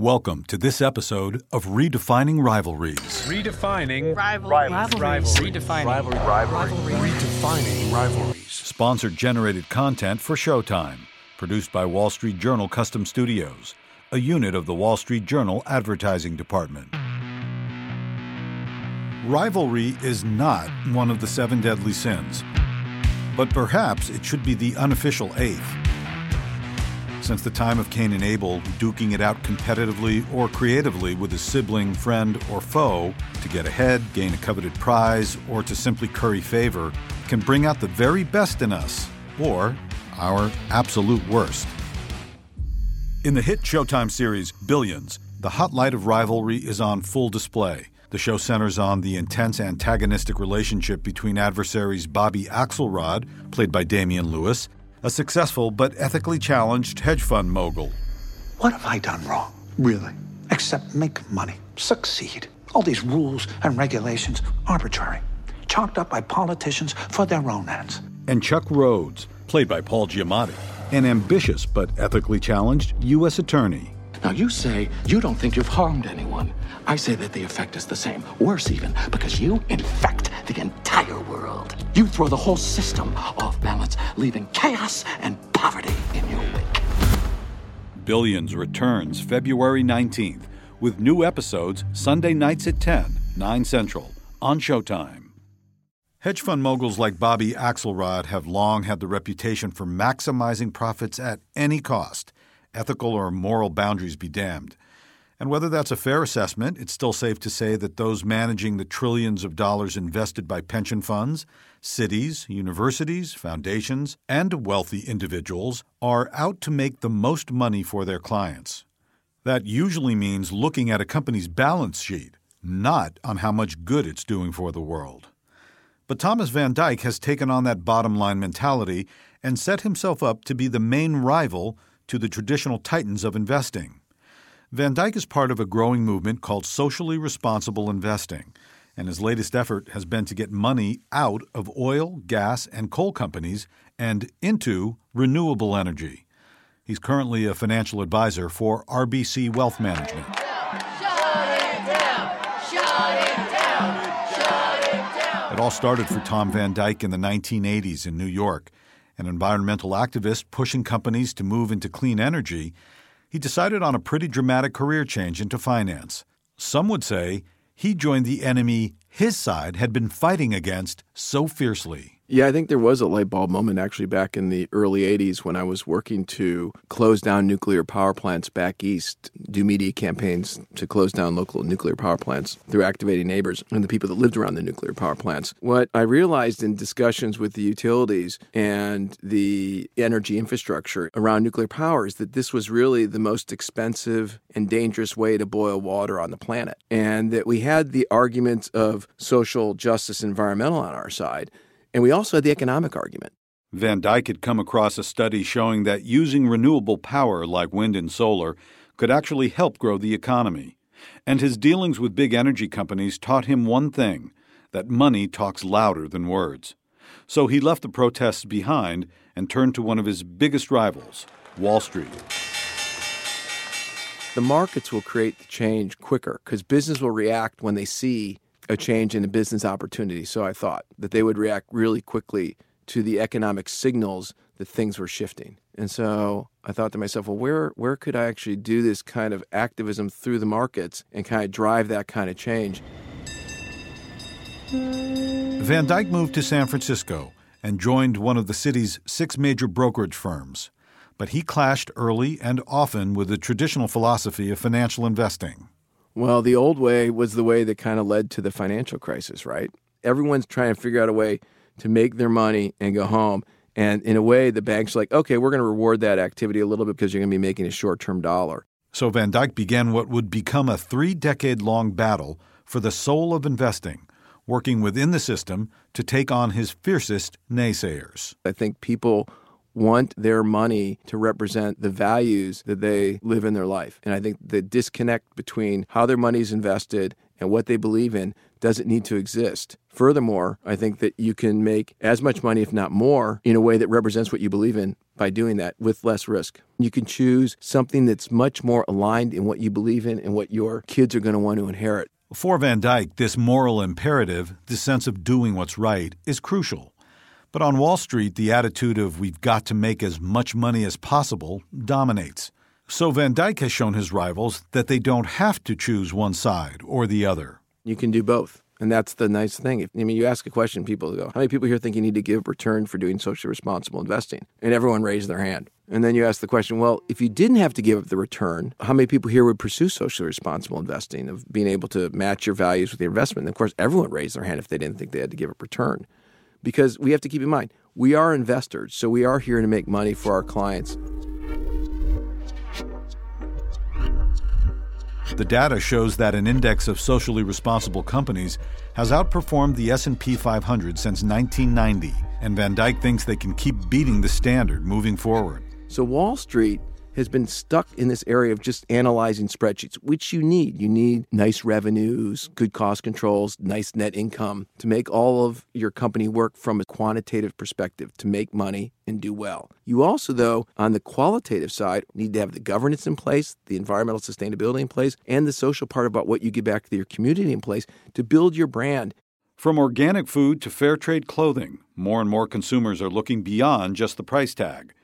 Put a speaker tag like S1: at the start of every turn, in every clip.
S1: Welcome to this episode of Redefining Rivalries.
S2: Redefining
S3: Rivalry.
S2: rivalries.
S3: Redefining.
S2: Rivalry.
S4: Redefining rivalries.
S1: Sponsored generated content for Showtime. Produced by Wall Street Journal Custom Studios, a unit of the Wall Street Journal Advertising Department. Rivalry is not one of the seven deadly sins, but perhaps it should be the unofficial eighth. Since the time of Cain and Abel, duking it out competitively or creatively with a sibling, friend, or foe to get ahead, gain a coveted prize, or to simply curry favor can bring out the very best in us, or our absolute worst. In the hit Showtime series Billions, the hot light of rivalry is on full display. The show centers on the intense antagonistic relationship between adversaries Bobby Axelrod, played by Damian Lewis, a successful but ethically challenged hedge fund mogul,
S5: What have I done wrong, really? Except make money, succeed. All these rules and regulations, arbitrary, chalked up by politicians for their own ends.
S1: and Chuck Rhoades, played by Paul Giamatti, an ambitious but ethically challenged U.S. attorney.
S6: Now, you say you don't think you've harmed anyone. I say that the effect is the same, worse even, because you infect the entire world. You throw the whole system off balance, leaving chaos and poverty in your wake.
S1: Billions returns February 19th with new episodes Sunday nights at 10, 9 Central on Showtime. Hedge fund moguls like Bobby Axelrod have long had the reputation for maximizing profits at any cost, ethical or moral boundaries be damned. And whether that's a fair assessment, it's still safe to say that those managing the trillions of dollars invested by pension funds, cities, universities, foundations, and wealthy individuals are out to make the most money for their clients. That usually means looking at a company's balance sheet, not on how much good it's doing for the world. But Thomas Van Dyck has taken on that bottom line mentality and set himself up to be the main rival to the traditional titans of investing. Van Dyck is part of a growing movement called socially responsible investing, and his latest effort has been to get money out of oil, gas, and coal companies and into renewable energy. He's currently a financial advisor for RBC Wealth Management. It all started for Tom Van Dyck in the 1980s in New York. An environmental activist pushing companies to move into clean energy, he decided on a pretty dramatic career change into finance. Some would say he joined the enemy his side had been fighting against so fiercely.
S7: Yeah, I think there was a light bulb moment actually back in the early 80s when I was working to close down nuclear power plants back east, do media campaigns to close down local nuclear power plants through activating neighbors and the people that lived around the nuclear power plants. What I realized in discussions with the utilities and the energy infrastructure around nuclear power is that this was really the most expensive and dangerous way to boil water on the planet. And that we had the arguments of social justice, environmental on our side. And we also had the economic argument.
S1: Van Dyck had come across a study showing that using renewable power like wind and solar could actually help grow the economy. And his dealings with big energy companies taught him one thing that money talks louder than words. So he left the protests behind and turned to one of his biggest rivals, Wall Street.
S7: The markets will create the change quicker because business will react when they see a change in a business opportunity. So I thought that they would react really quickly to the economic signals that things were shifting. And so I thought to myself, well, where where could I actually do this kind of activism through the markets and kind of drive that kind of change?
S1: Van Dyck moved to San Francisco and joined one of the city's six major brokerage firms. But he clashed early and often with the traditional philosophy of financial investing.
S7: Well, the old way was the way that kind of led to the financial crisis, right? Everyone's trying to figure out a way to make their money and go home. And in a way, the bank's are like, okay, we're going to reward that activity a little bit because you're going to be making a short term dollar.
S1: So Van Dyck began what would become a three decade long battle for the soul of investing, working within the system to take on his fiercest naysayers.
S7: I think people want their money to represent the values that they live in their life. And I think the disconnect between how their money is invested and what they believe in doesn't need to exist. Furthermore, I think that you can make as much money, if not more, in a way that represents what you believe in by doing that with less risk. You can choose something that's much more aligned in what you believe in and what your kids are going to want to inherit.
S1: For Van Dyck, this moral imperative, this sense of doing what's right, is crucial. But on Wall Street, the attitude of we've got to make as much money as possible dominates. So Van Dyck has shown his rivals that they don't have to choose one side or the other.
S7: You can do both. And that's the nice thing. I mean, you ask a question, people go, How many people here think you need to give return for doing socially responsible investing? And everyone raised their hand. And then you ask the question, well, if you didn't have to give up the return, how many people here would pursue socially responsible investing, of being able to match your values with your investment? And of course, everyone raised their hand if they didn't think they had to give up return. Because we have to keep in mind, we are investors, so we are here to make money for our clients.
S1: The data shows that an index of socially responsible companies has outperformed the S&P 500 since 1990, and Van Dyck thinks they can keep beating the standard moving forward.
S7: So Wall Street has been stuck in this area of just analyzing spreadsheets, which you need. You need nice revenues, good cost controls, nice net income to make all of your company work from a quantitative perspective to make money and do well. You also, though, on the qualitative side, need to have the governance in place, the environmental sustainability in place, and the social part about what you give back to your community in place to build your brand.
S1: From organic food to fair trade clothing, more and more consumers are looking beyond just the price tag.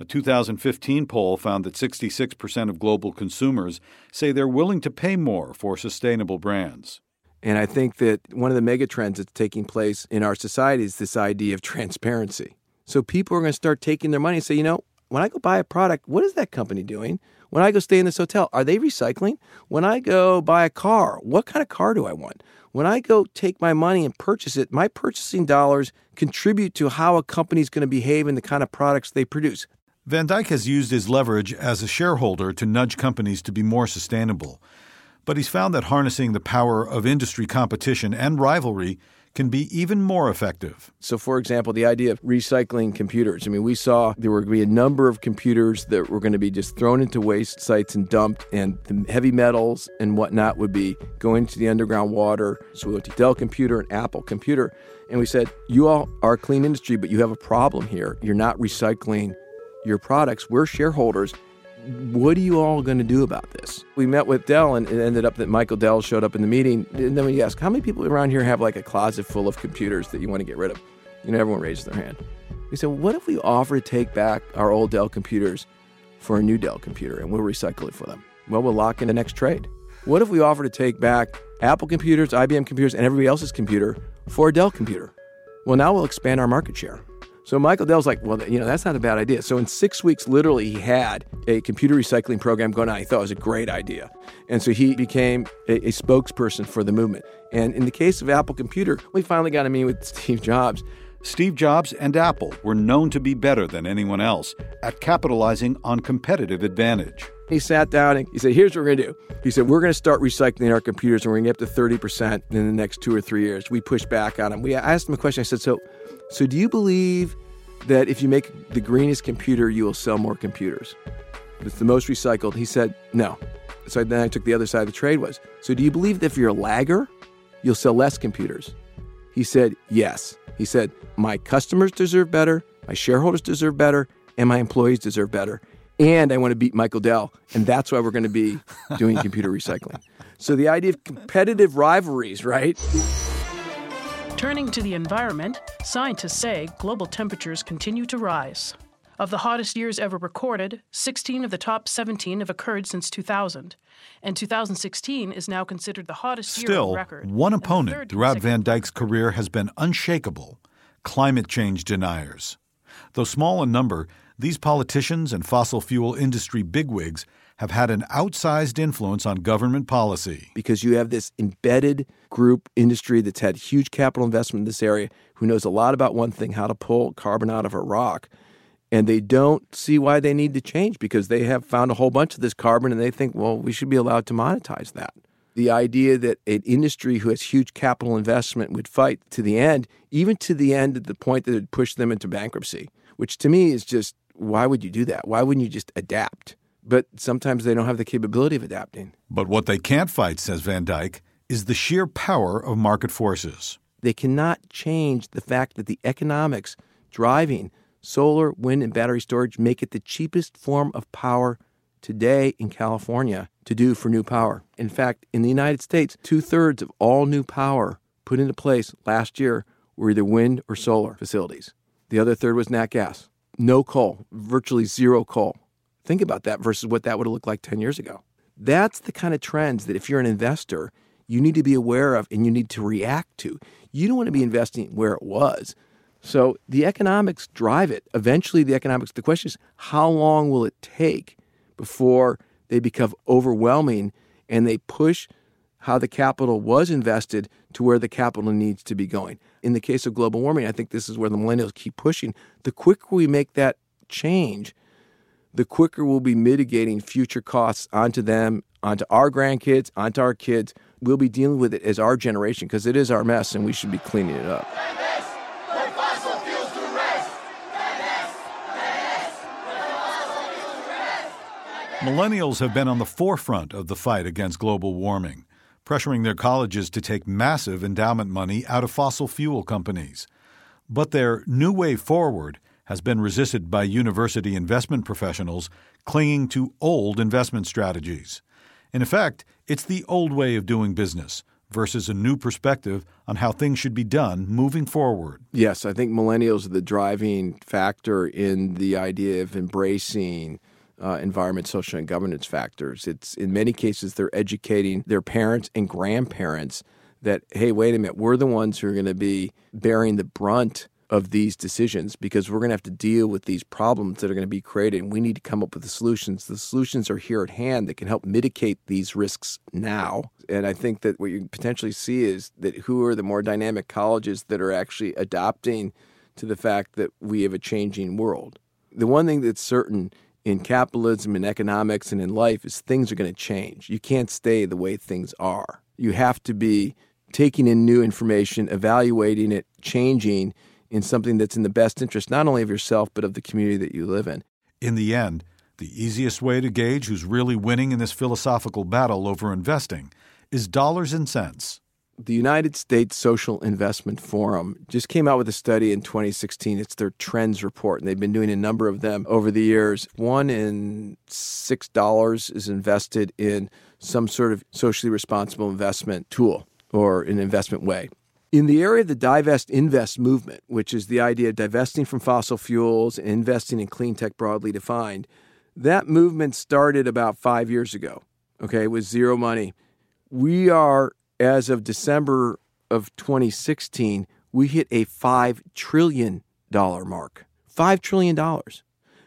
S1: A 2015 poll found that 66% of global consumers say they're willing to pay more for sustainable brands.
S7: And I think that one of the mega trends that's taking place in our society is this idea of transparency. So people are going to start taking their money and say, you know, when I go buy a product, what is that company doing? When I go stay in this hotel, are they recycling? When I go buy a car, what kind of car do I want? When I go take my money and purchase it, my purchasing dollars contribute to how a company is going to behave and the kind of products they produce.
S1: Van Dyck has used his leverage as a shareholder to nudge companies to be more sustainable. But he's found that harnessing the power of industry competition and rivalry can be even more effective.
S7: So, for example, the idea of recycling computers. I mean, we saw there were going to be a number of computers that were going to be just thrown into waste sites and dumped, and the heavy metals and whatnot would be going to the underground water. So, we went to Dell Computer and Apple Computer, and we said, You all are a clean industry, but you have a problem here. You're not recycling your products. We're shareholders. What are you all going to do about this? We met with Dell, and it ended up that Michael Dell showed up in the meeting. And then we asked, How many people around here have like a closet full of computers that you want to get rid of? You know, everyone raised their hand. We said, What if we offer to take back our old Dell computers for a new Dell computer and we'll recycle it for them? Well, we'll lock in the next trade. What if we offer to take back Apple computers, IBM computers, and everybody else's computer for a Dell computer? Well, now we'll expand our market share. So Michael Dell's like, well, you know, that's not a bad idea. So in six weeks, literally, he had a computer recycling program going on. He thought it was a great idea. And so he became a, a spokesperson for the movement. And in the case of Apple Computer, we finally got to meet with Steve Jobs.
S1: Steve Jobs and Apple were known to be better than anyone else at capitalizing on competitive advantage.
S7: He sat down and he said, Here's what we're going to do. He said, We're going to start recycling our computers and we're going to get up to 30% in the next two or three years. We pushed back on him. We asked him a question. I said, So, so do you believe that if you make the greenest computer, you will sell more computers? If it's the most recycled. He said, No. So then I took the other side of the trade was, So do you believe that if you're a lagger, you'll sell less computers? He said, Yes. He said, My customers deserve better, my shareholders deserve better, and my employees deserve better. And I want to beat Michael Dell. And that's why we're going to be doing computer recycling. So the idea of competitive rivalries, right?
S3: Turning to the environment, scientists say global temperatures continue to rise. Of the hottest years ever recorded, 16 of the top 17 have occurred since 2000, and 2016 is now considered the hottest year
S1: Still,
S3: on record. Still, one
S1: opponent throughout Van Dyck's career has been unshakable climate change deniers. Though small in number, these politicians and fossil fuel industry bigwigs have had an outsized influence on government policy.
S7: because you have this embedded group industry that's had huge capital investment in this area who knows a lot about one thing how to pull carbon out of a rock. And they don't see why they need to change because they have found a whole bunch of this carbon and they think well we should be allowed to monetize that. The idea that an industry who has huge capital investment would fight to the end even to the end at the point that it would push them into bankruptcy which to me is just why would you do that? Why wouldn't you just adapt but sometimes they don't have the capability of adapting
S1: But what they can't fight, says Van Dyck, is the sheer power of market forces.
S7: They cannot change the fact that the economics driving solar, wind, and battery storage make it the cheapest form of power today in California to do for new power. In fact, in the United States, two thirds of all new power put into place last year were either wind or solar facilities. The other third was nat gas. No coal, virtually zero coal. Think about that versus what that would have looked like 10 years ago. That's the kind of trends that if you're an investor, you need to be aware of and you need to react to. You don't want to be investing where it was. So the economics drive it. Eventually, the economics, the question is, how long will it take before they become overwhelming and they push how the capital was invested to where the capital needs to be going? In the case of global warming, I think this is where the millennials keep pushing. The quicker we make that change, the quicker we'll be mitigating future costs onto them, onto our grandkids, onto our kids. We'll be dealing with it as our generation because it is our mess and we should be cleaning it up.
S1: Millennials have been on the forefront of the fight against global warming, pressuring their colleges to take massive endowment money out of fossil fuel companies. But their new way forward has been resisted by university investment professionals clinging to old investment strategies. In effect, it's the old way of doing business versus a new perspective on how things should be done moving forward.
S7: Yes, I think millennials are the driving factor in the idea of embracing uh, environment, social, and governance factors. It's in many cases they're educating their parents and grandparents that hey, wait a minute, we're the ones who are going to be bearing the brunt of these decisions because we're going to have to deal with these problems that are going to be created and we need to come up with the solutions. The solutions are here at hand that can help mitigate these risks now. And I think that what you potentially see is that who are the more dynamic colleges that are actually adopting to the fact that we have a changing world. The one thing that's certain in capitalism and economics and in life is things are going to change. You can't stay the way things are. You have to be taking in new information, evaluating it, changing in something that's in the best interest not only of yourself but of the community that you live in.
S1: In the end, the easiest way to gauge who's really winning in this philosophical battle over investing is dollars and cents.
S7: The United States Social Investment Forum just came out with a study in 2016. It's their trends report, and they've been doing a number of them over the years. One in $6 is invested in some sort of socially responsible investment tool or an investment way. In the area of the divest invest movement, which is the idea of divesting from fossil fuels and investing in clean tech broadly defined, that movement started about five years ago, okay, with zero money. We are, as of December of 2016, we hit a $5 trillion mark. $5 trillion.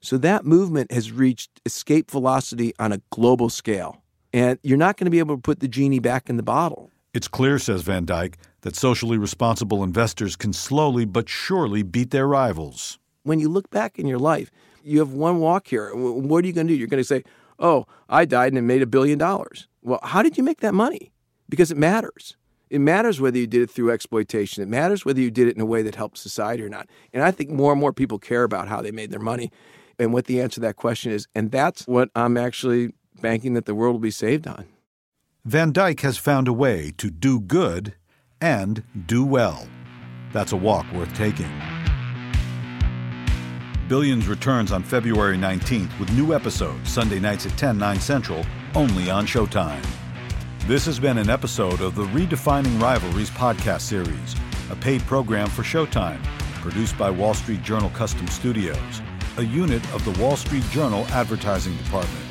S7: So that movement has reached escape velocity on a global scale. And you're not going to be able to put the genie back in the bottle.
S1: It's clear, says Van Dyck, that socially responsible investors can slowly but surely beat their rivals.
S7: When you look back in your life, you have one walk here. What are you going to do? You're going to say, Oh, I died and made a billion dollars. Well, how did you make that money? Because it matters. It matters whether you did it through exploitation. It matters whether you did it in a way that helped society or not. And I think more and more people care about how they made their money and what the answer to that question is. And that's what I'm actually banking that the world will be saved on.
S1: Van Dyck has found a way to do good and do well. That's a walk worth taking. Billions returns on February 19th with new episodes Sunday nights at 10, 9 central, only on Showtime. This has been an episode of the Redefining Rivalries podcast series, a paid program for Showtime, produced by Wall Street Journal Custom Studios, a unit of the Wall Street Journal Advertising Department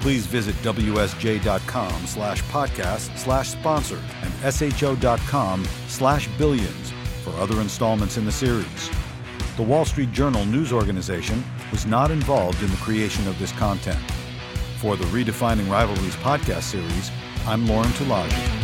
S1: please visit wsj.com slash podcast slash sponsor and sho.com slash billions for other installments in the series. The Wall Street Journal news organization was not involved in the creation of this content. For the Redefining Rivalries podcast series, I'm Lauren Tulaji.